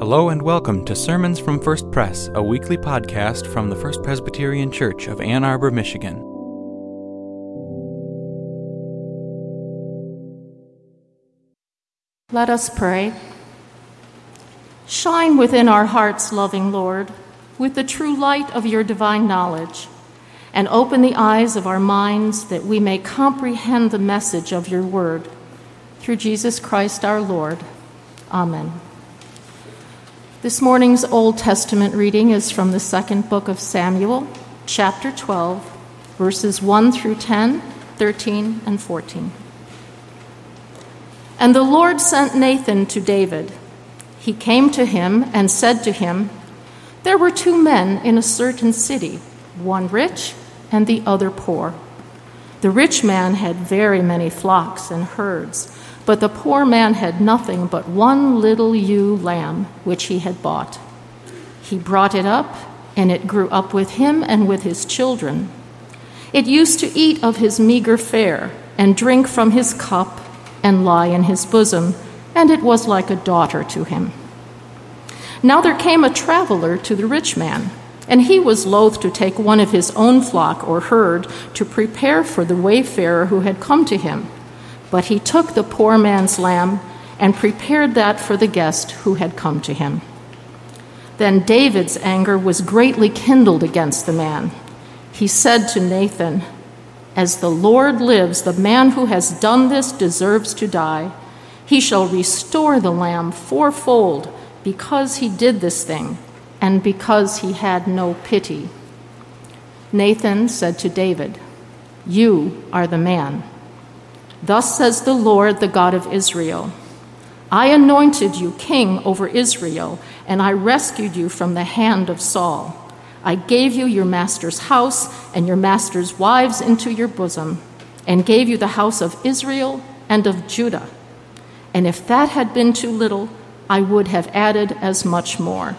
Hello and welcome to Sermons from First Press, a weekly podcast from the First Presbyterian Church of Ann Arbor, Michigan. Let us pray. Shine within our hearts, loving Lord, with the true light of your divine knowledge, and open the eyes of our minds that we may comprehend the message of your word. Through Jesus Christ our Lord. Amen. This morning's Old Testament reading is from the second book of Samuel, chapter 12, verses 1 through 10, 13, and 14. And the Lord sent Nathan to David. He came to him and said to him, There were two men in a certain city, one rich and the other poor. The rich man had very many flocks and herds but the poor man had nothing but one little ewe lamb which he had bought. He brought it up, and it grew up with him and with his children. It used to eat of his meager fare, and drink from his cup, and lie in his bosom, and it was like a daughter to him. Now there came a traveler to the rich man, and he was loath to take one of his own flock or herd to prepare for the wayfarer who had come to him. But he took the poor man's lamb and prepared that for the guest who had come to him. Then David's anger was greatly kindled against the man. He said to Nathan, As the Lord lives, the man who has done this deserves to die. He shall restore the lamb fourfold because he did this thing and because he had no pity. Nathan said to David, You are the man. Thus says the Lord, the God of Israel I anointed you king over Israel, and I rescued you from the hand of Saul. I gave you your master's house and your master's wives into your bosom, and gave you the house of Israel and of Judah. And if that had been too little, I would have added as much more.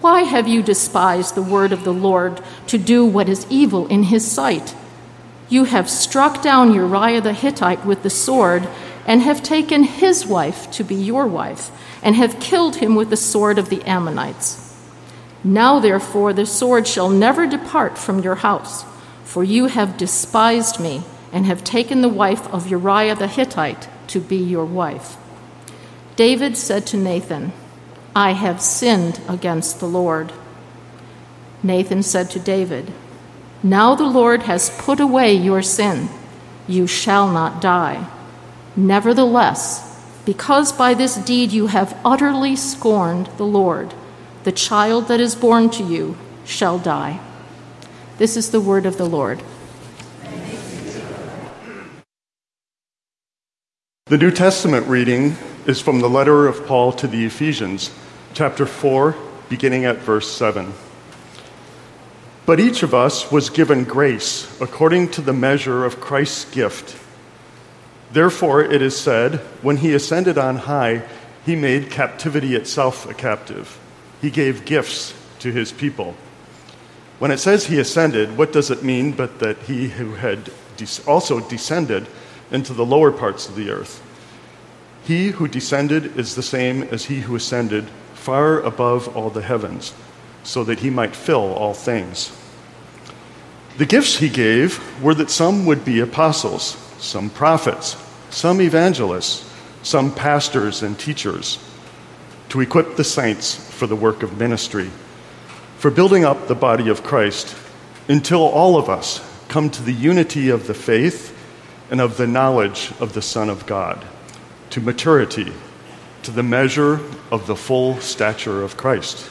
Why have you despised the word of the Lord to do what is evil in his sight? You have struck down Uriah the Hittite with the sword, and have taken his wife to be your wife, and have killed him with the sword of the Ammonites. Now, therefore, the sword shall never depart from your house, for you have despised me, and have taken the wife of Uriah the Hittite to be your wife. David said to Nathan, I have sinned against the Lord. Nathan said to David, now the Lord has put away your sin. You shall not die. Nevertheless, because by this deed you have utterly scorned the Lord, the child that is born to you shall die. This is the word of the Lord. The New Testament reading is from the letter of Paul to the Ephesians, chapter 4, beginning at verse 7. But each of us was given grace according to the measure of Christ's gift. Therefore, it is said, when he ascended on high, he made captivity itself a captive. He gave gifts to his people. When it says he ascended, what does it mean but that he who had also descended into the lower parts of the earth? He who descended is the same as he who ascended far above all the heavens so that he might fill all things. The gifts he gave were that some would be apostles, some prophets, some evangelists, some pastors and teachers, to equip the saints for the work of ministry, for building up the body of Christ, until all of us come to the unity of the faith and of the knowledge of the Son of God, to maturity, to the measure of the full stature of Christ.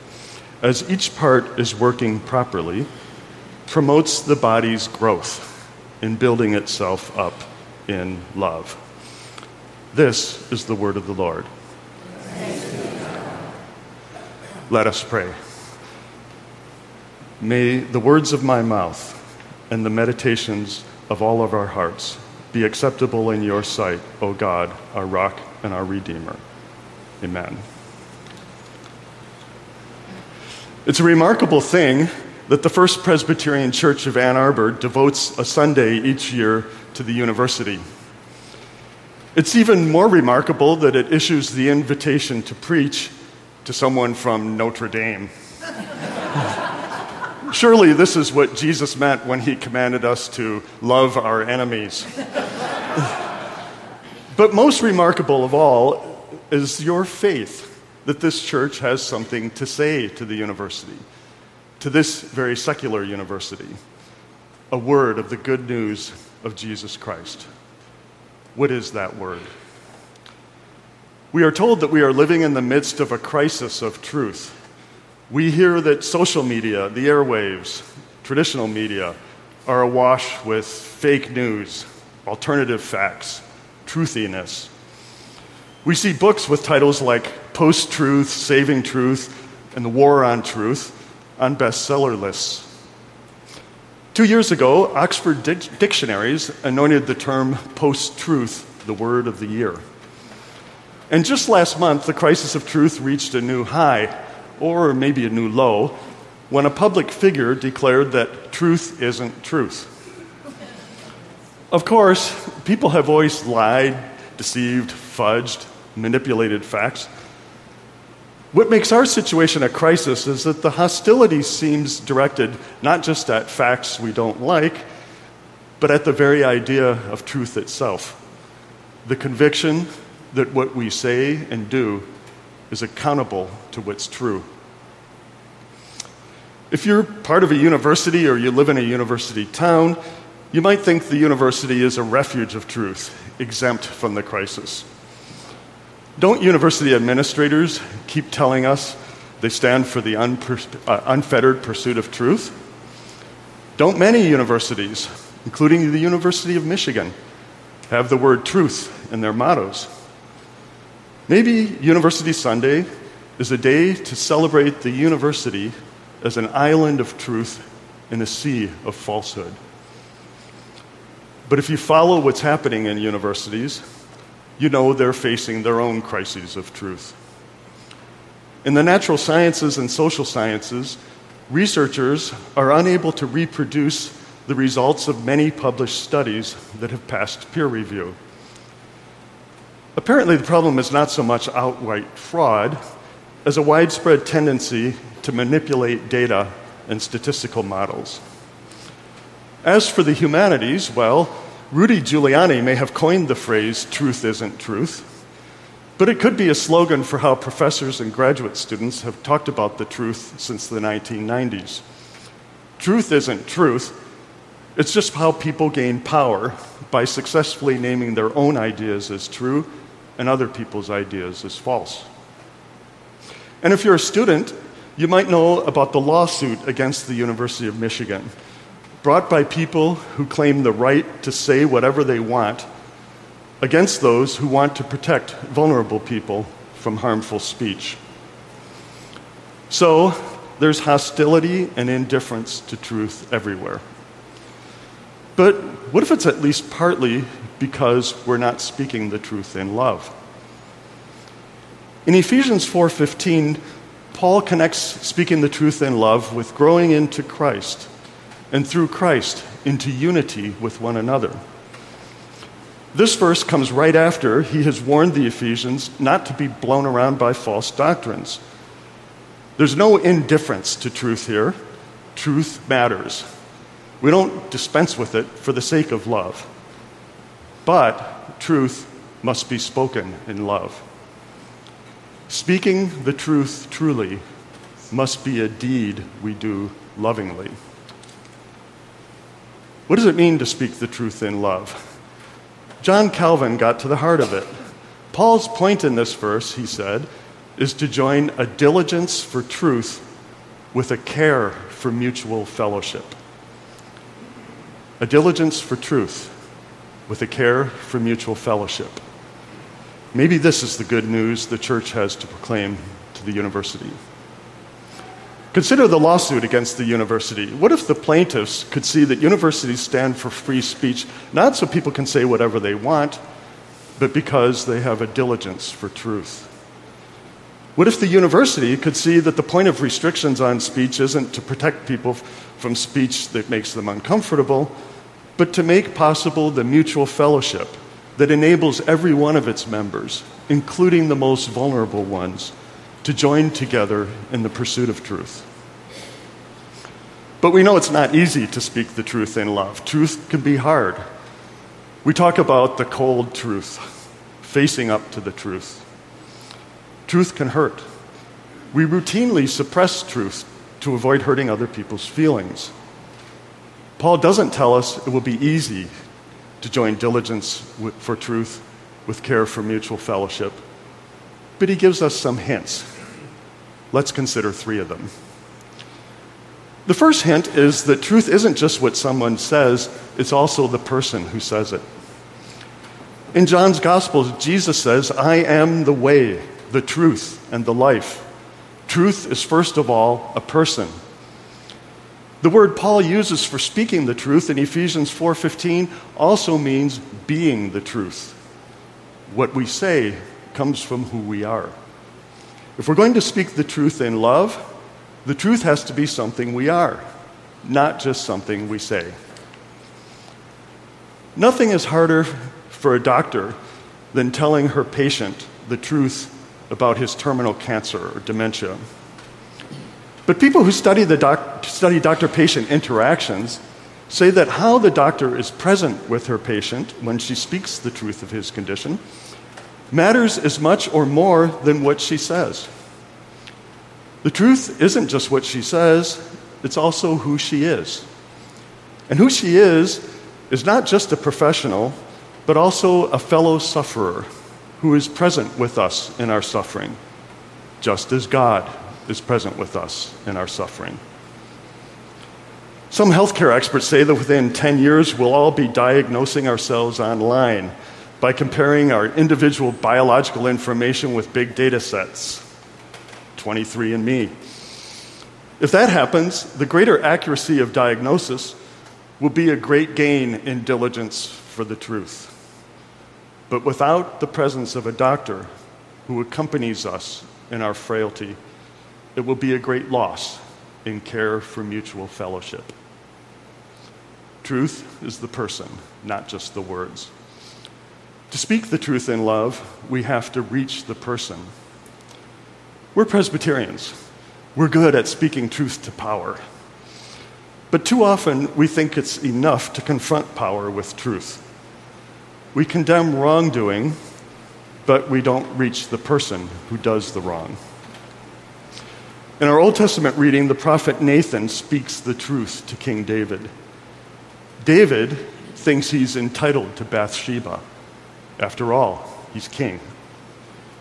as each part is working properly, promotes the body's growth in building itself up in love. This is the word of the Lord. Let us pray. May the words of my mouth and the meditations of all of our hearts be acceptable in your sight, O God, our rock and our redeemer. Amen. It's a remarkable thing that the First Presbyterian Church of Ann Arbor devotes a Sunday each year to the university. It's even more remarkable that it issues the invitation to preach to someone from Notre Dame. Surely this is what Jesus meant when he commanded us to love our enemies. but most remarkable of all is your faith that this church has something to say to the university, to this very secular university, a word of the good news of Jesus Christ. What is that word? We are told that we are living in the midst of a crisis of truth. We hear that social media, the airwaves, traditional media, are awash with fake news, alternative facts, truthiness. We see books with titles like Post Truth, Saving Truth, and The War on Truth on bestseller lists. Two years ago, Oxford Dic- Dictionaries anointed the term post truth the word of the year. And just last month, the crisis of truth reached a new high, or maybe a new low, when a public figure declared that truth isn't truth. Of course, people have always lied, deceived, fudged, manipulated facts. What makes our situation a crisis is that the hostility seems directed not just at facts we don't like, but at the very idea of truth itself. The conviction that what we say and do is accountable to what's true. If you're part of a university or you live in a university town, you might think the university is a refuge of truth, exempt from the crisis. Don't university administrators keep telling us they stand for the uh, unfettered pursuit of truth? Don't many universities, including the University of Michigan, have the word truth in their mottos? Maybe University Sunday is a day to celebrate the university as an island of truth in a sea of falsehood. But if you follow what's happening in universities, you know they're facing their own crises of truth. In the natural sciences and social sciences, researchers are unable to reproduce the results of many published studies that have passed peer review. Apparently, the problem is not so much outright fraud as a widespread tendency to manipulate data and statistical models. As for the humanities, well, Rudy Giuliani may have coined the phrase, truth isn't truth, but it could be a slogan for how professors and graduate students have talked about the truth since the 1990s. Truth isn't truth, it's just how people gain power by successfully naming their own ideas as true and other people's ideas as false. And if you're a student, you might know about the lawsuit against the University of Michigan brought by people who claim the right to say whatever they want against those who want to protect vulnerable people from harmful speech. So, there's hostility and indifference to truth everywhere. But what if it's at least partly because we're not speaking the truth in love? In Ephesians 4:15, Paul connects speaking the truth in love with growing into Christ and through Christ into unity with one another. This verse comes right after he has warned the Ephesians not to be blown around by false doctrines. There's no indifference to truth here. Truth matters. We don't dispense with it for the sake of love. But truth must be spoken in love. Speaking the truth truly must be a deed we do lovingly. What does it mean to speak the truth in love? John Calvin got to the heart of it. Paul's point in this verse, he said, is to join a diligence for truth with a care for mutual fellowship. A diligence for truth with a care for mutual fellowship. Maybe this is the good news the church has to proclaim to the university. Consider the lawsuit against the university. What if the plaintiffs could see that universities stand for free speech, not so people can say whatever they want, but because they have a diligence for truth? What if the university could see that the point of restrictions on speech isn't to protect people from speech that makes them uncomfortable, but to make possible the mutual fellowship that enables every one of its members, including the most vulnerable ones, to join together in the pursuit of truth. But we know it's not easy to speak the truth in love. Truth can be hard. We talk about the cold truth, facing up to the truth. Truth can hurt. We routinely suppress truth to avoid hurting other people's feelings. Paul doesn't tell us it will be easy to join diligence for truth with care for mutual fellowship, but he gives us some hints. Let's consider three of them. The first hint is that truth isn't just what someone says, it's also the person who says it. In John's Gospel, Jesus says, I am the way, the truth, and the life. Truth is, first of all, a person. The word Paul uses for speaking the truth in Ephesians 4:15 also means being the truth. What we say comes from who we are. If we're going to speak the truth in love, the truth has to be something we are, not just something we say. Nothing is harder for a doctor than telling her patient the truth about his terminal cancer or dementia. But people who study, the doc, study doctor patient interactions say that how the doctor is present with her patient when she speaks the truth of his condition matters as much or more than what she says. The truth isn't just what she says, it's also who she is. And who she is is not just a professional, but also a fellow sufferer who is present with us in our suffering, just as God is present with us in our suffering. Some healthcare experts say that within 10 years, we'll all be diagnosing ourselves online by comparing our individual biological information with big data sets. 23andMe. If that happens, the greater accuracy of diagnosis will be a great gain in diligence for the truth. But without the presence of a doctor who accompanies us in our frailty, it will be a great loss in care for mutual fellowship. Truth is the person, not just the words. To speak the truth in love, we have to reach the person. We're Presbyterians. We're good at speaking truth to power. But too often, we think it's enough to confront power with truth. We condemn wrongdoing, but we don't reach the person who does the wrong. In our Old Testament reading, the prophet Nathan speaks the truth to King David. David thinks he's entitled to Bathsheba. After all, he's king.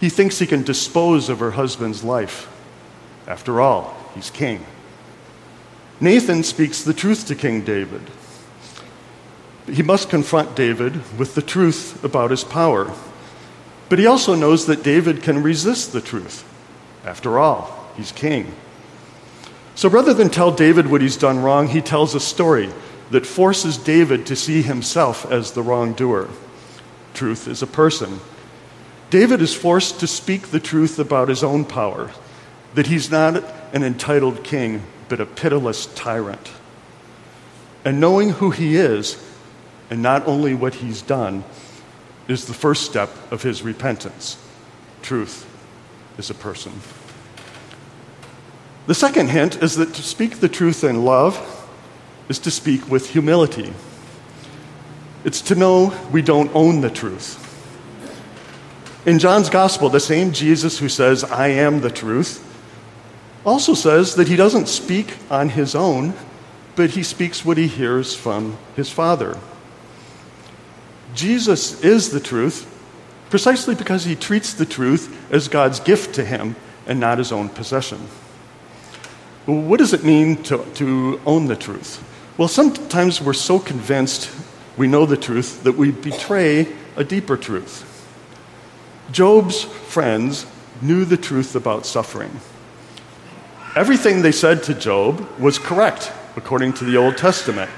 He thinks he can dispose of her husband's life. After all, he's king. Nathan speaks the truth to King David. He must confront David with the truth about his power. But he also knows that David can resist the truth. After all, he's king. So rather than tell David what he's done wrong, he tells a story that forces David to see himself as the wrongdoer. Truth is a person, David is forced to speak the truth about his own power, that he's not an entitled king, but a pitiless tyrant. And knowing who he is, and not only what he's done, is the first step of his repentance. Truth is a person. The second hint is that to speak the truth in love is to speak with humility. It's to know we don't own the truth. In John's gospel, the same Jesus who says, I am the truth, also says that he doesn't speak on his own, but he speaks what he hears from his Father. Jesus is the truth precisely because he treats the truth as God's gift to him and not his own possession. What does it mean to, to own the truth? Well, sometimes we're so convinced we know the truth that we betray a deeper truth. Job's friends knew the truth about suffering. Everything they said to Job was correct, according to the Old Testament.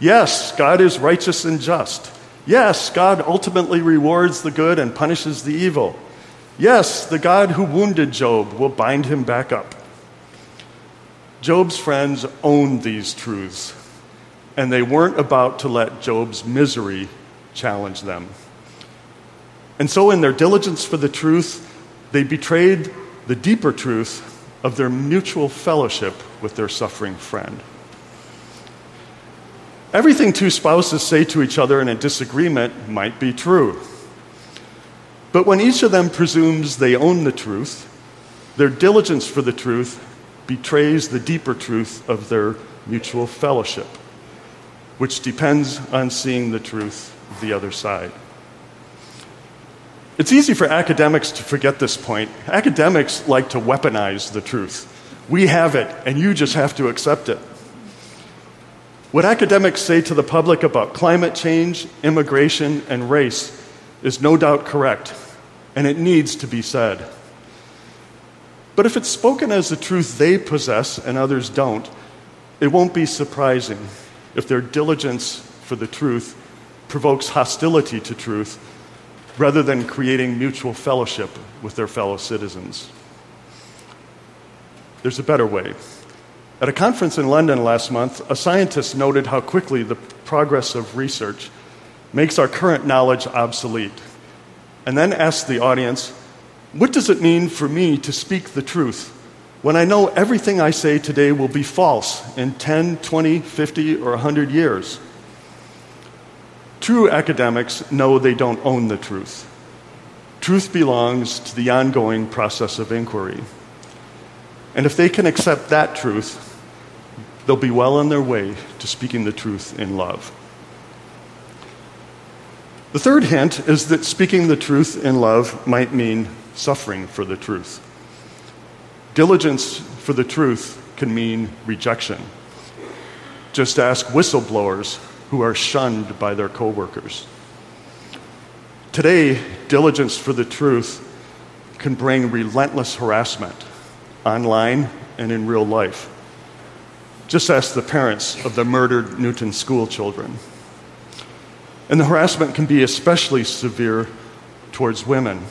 Yes, God is righteous and just. Yes, God ultimately rewards the good and punishes the evil. Yes, the God who wounded Job will bind him back up. Job's friends owned these truths, and they weren't about to let Job's misery challenge them. And so, in their diligence for the truth, they betrayed the deeper truth of their mutual fellowship with their suffering friend. Everything two spouses say to each other in a disagreement might be true. But when each of them presumes they own the truth, their diligence for the truth betrays the deeper truth of their mutual fellowship, which depends on seeing the truth of the other side. It's easy for academics to forget this point. Academics like to weaponize the truth. We have it, and you just have to accept it. What academics say to the public about climate change, immigration, and race is no doubt correct, and it needs to be said. But if it's spoken as the truth they possess and others don't, it won't be surprising if their diligence for the truth provokes hostility to truth rather than creating mutual fellowship with their fellow citizens. There's a better way. At a conference in London last month, a scientist noted how quickly the progress of research makes our current knowledge obsolete, and then asked the audience, What does it mean for me to speak the truth when I know everything I say today will be false in 10, 20, 50, or 100 years? True academics know they don't own the truth. Truth belongs to the ongoing process of inquiry. And if they can accept that truth, they'll be well on their way to speaking the truth in love. The third hint is that speaking the truth in love might mean suffering for the truth. Diligence for the truth can mean rejection. Just ask whistleblowers who are shunned by their coworkers. Today, diligence for the truth can bring relentless harassment online and in real life. Just ask the parents of the murdered Newtown school children. And the harassment can be especially severe towards women.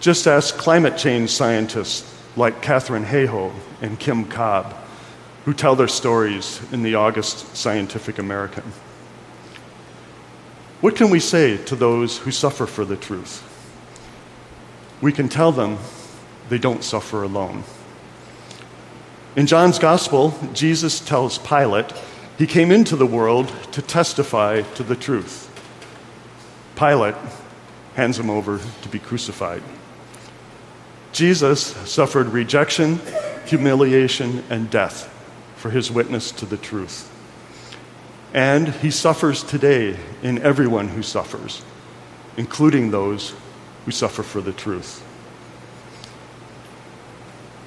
Just ask climate change scientists like Katharine Hayhoe and Kim Cobb, who tell their stories in the August Scientific American. What can we say to those who suffer for the truth? We can tell them they don't suffer alone. In John's Gospel, Jesus tells Pilate he came into the world to testify to the truth. Pilate hands him over to be crucified. Jesus suffered rejection, humiliation, and death for his witness to the truth. And he suffers today in everyone who suffers, including those who suffer for the truth.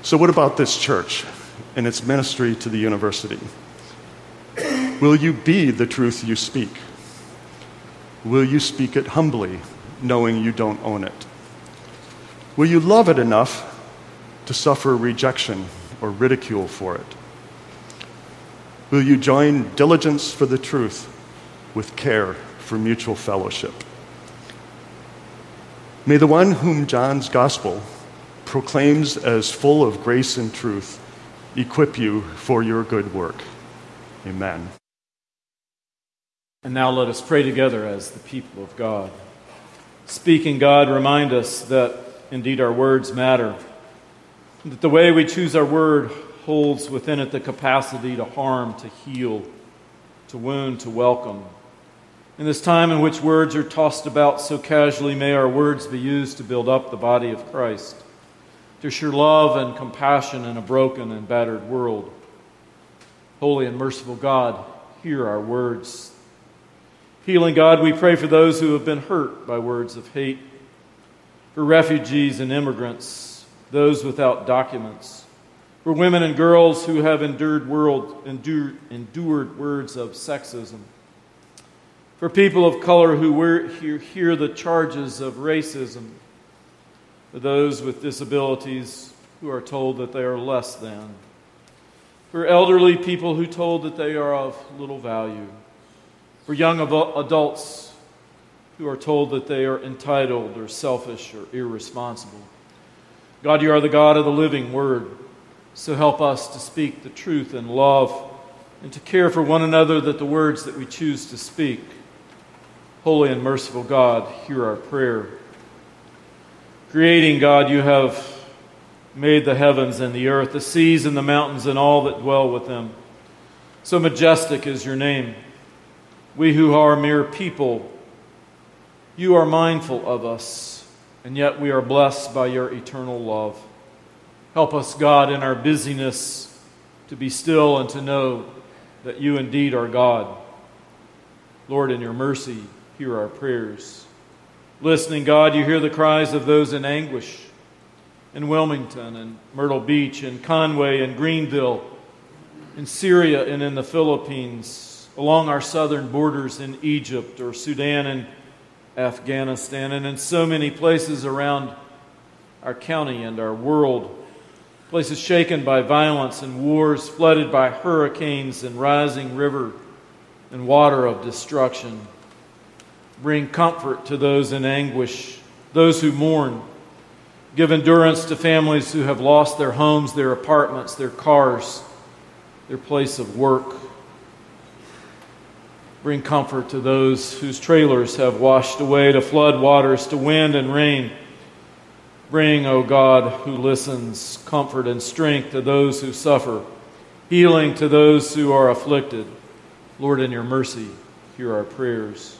So, what about this church and its ministry to the university? Will you be the truth you speak? Will you speak it humbly, knowing you don't own it? Will you love it enough to suffer rejection or ridicule for it? Will you join diligence for the truth with care for mutual fellowship? May the one whom John's gospel proclaims as full of grace and truth equip you for your good work. Amen. And now let us pray together as the people of God. Speaking God, remind us that indeed our words matter, that the way we choose our word holds within it the capacity to harm, to heal, to wound, to welcome. In this time in which words are tossed about so casually, may our words be used to build up the body of Christ, to share love and compassion in a broken and battered world. Holy and merciful God, hear our words Healing God, we pray for those who have been hurt by words of hate, for refugees and immigrants, those without documents, for women and girls who have endured, world, endured, endured words of sexism, for people of color who hear, hear the charges of racism, for those with disabilities, who are told that they are less than, for elderly people who told that they are of little value, for young adults who are told that they are entitled or selfish or irresponsible. God, you are the God of the living word, so help us to speak the truth in love and to care for one another that the words that we choose to speak. Holy and merciful God, hear our prayer. Creating God, you have made the heavens and the earth, the seas and the mountains, and all that dwell with them. So majestic is your name. We who are mere people, you are mindful of us, and yet we are blessed by your eternal love. Help us, God, in our busyness to be still and to know that you indeed are God. Lord, in your mercy, hear our prayers. Listening, God, you hear the cries of those in anguish in Wilmington and Myrtle Beach and Conway and Greenville, in Syria and in the Philippines, along our southern borders in Egypt or Sudan and Afghanistan, and in so many places around our county and our world. Places shaken by violence and wars, flooded by hurricanes and rising river and water of destruction. Bring comfort to those in anguish, those who mourn Give endurance to families who have lost their homes, their apartments, their cars, their place of work. Bring comfort to those whose trailers have washed away to flood waters, to wind and rain. Bring, O God, who listens, comfort and strength to those who suffer, healing to those who are afflicted. Lord, in your mercy, hear our prayers.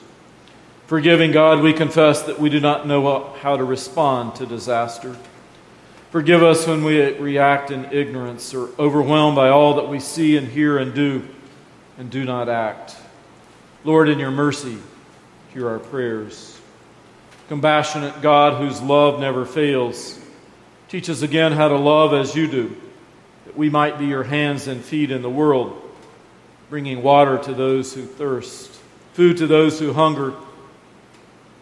Forgiving God, we confess that we do not know how to respond to disaster. Forgive us when we react in ignorance or overwhelmed by all that we see and hear and do and do not act. Lord, in your mercy, hear our prayers. Compassionate God, whose love never fails, teach us again how to love as you do, that we might be your hands and feet in the world, bringing water to those who thirst, food to those who hunger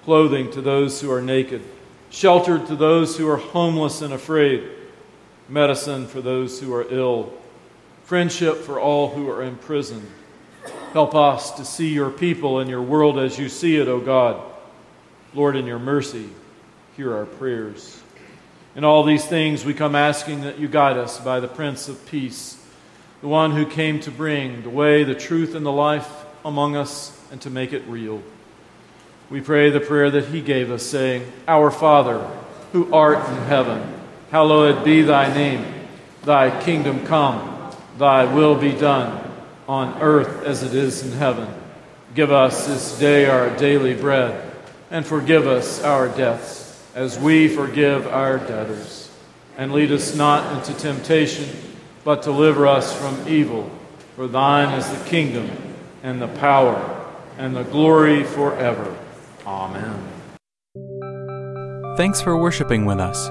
clothing to those who are naked, shelter to those who are homeless and afraid, medicine for those who are ill, friendship for all who are in prison. Help us to see your people and your world as you see it, O God. Lord, in your mercy, hear our prayers. In all these things, we come asking that you guide us by the Prince of Peace, the one who came to bring the way, the truth, and the life among us and to make it real we pray the prayer that he gave us, saying, Our Father, who art in heaven, hallowed be thy name. Thy kingdom come, thy will be done, on earth as it is in heaven. Give us this day our daily bread, and forgive us our debts, as we forgive our debtors. And lead us not into temptation, but deliver us from evil. For thine is the kingdom, and the power, and the glory forever. Amen. Thanks for worshiping with us.